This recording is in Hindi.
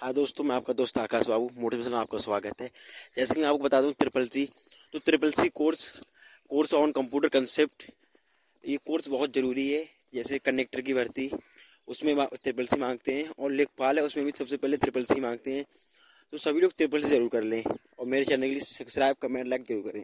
हाँ दोस्तों, मैं आपका दोस्त आकाश बाबू मोटिवेशन आपका स्वागत है। जैसे कि मैं आपको बता दूँ ट्रिपल सी तो triple C course course on computer concept ये कोर्स बहुत ज़रूरी है। जैसे कनेक्टर की भर्ती, उसमें ट्रिपल सी मांगते हैं, और लेखपाल है, उसमें भी सबसे पहले ट्रिपल सी मांगते हैं। तो सभी लोग ट्रिपल सी ज़रूर कर लें, और मेरे चैनल के लिए सब्सक्राइब कमेंट लाइक ज़रूर करें।